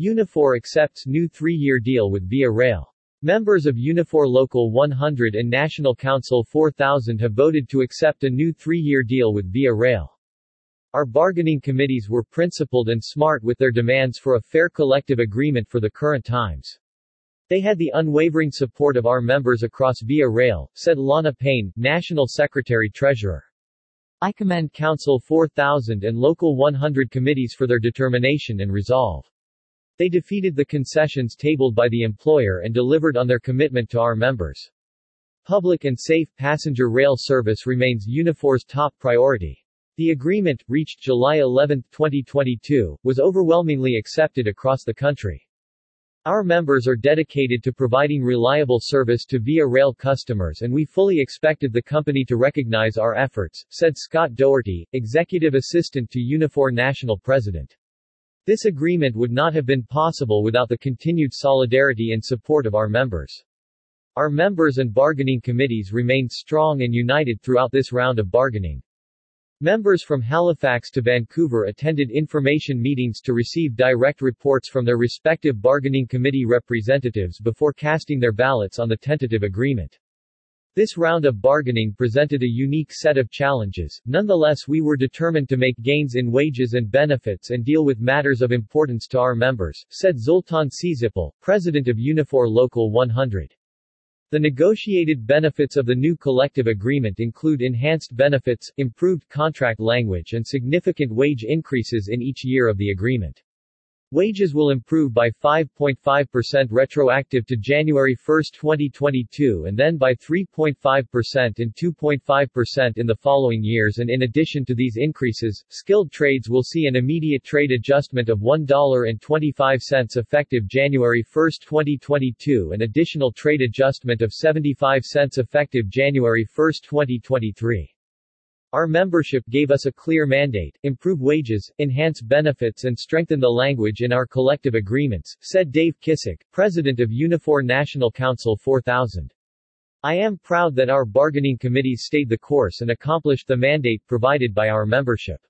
Unifor accepts new three-year deal with Via Rail. Members of Unifor Local 100 and National Council 4000 have voted to accept a new three-year deal with Via Rail. Our bargaining committees were principled and smart with their demands for a fair collective agreement for the current times. They had the unwavering support of our members across Via Rail, said Lana Payne, National Secretary-Treasurer. I commend Council 4000 and Local 100 committees for their determination and resolve. They defeated the concessions tabled by the employer and delivered on their commitment to our members. Public and safe passenger rail service remains Unifor's top priority. The agreement, reached July 11, 2022, was overwhelmingly accepted across the country. Our members are dedicated to providing reliable service to Via Rail customers and we fully expected the company to recognize our efforts, said Scott Doherty, Executive Assistant to Unifor National President. This agreement would not have been possible without the continued solidarity and support of our members. Our members and bargaining committees remained strong and united throughout this round of bargaining. Members from Halifax to Vancouver attended information meetings to receive direct reports from their respective bargaining committee representatives before casting their ballots on the tentative agreement. This round of bargaining presented a unique set of challenges, nonetheless we were determined to make gains in wages and benefits and deal with matters of importance to our members, said Zoltan Czipel, president of Unifor Local 100. The negotiated benefits of the new collective agreement include enhanced benefits, improved contract language and significant wage increases in each year of the agreement. Wages will improve by 5.5% retroactive to January 1, 2022 and then by 3.5% and 2.5% in the following years and in addition to these increases, skilled trades will see an immediate trade adjustment of $1.25 effective January 1, 2022 and additional trade adjustment of 75 cents effective January 1, 2023. Our membership gave us a clear mandate, improve wages, enhance benefits and strengthen the language in our collective agreements, said Dave Kissack, president of Unifor National Council 4000. I am proud that our bargaining committees stayed the course and accomplished the mandate provided by our membership.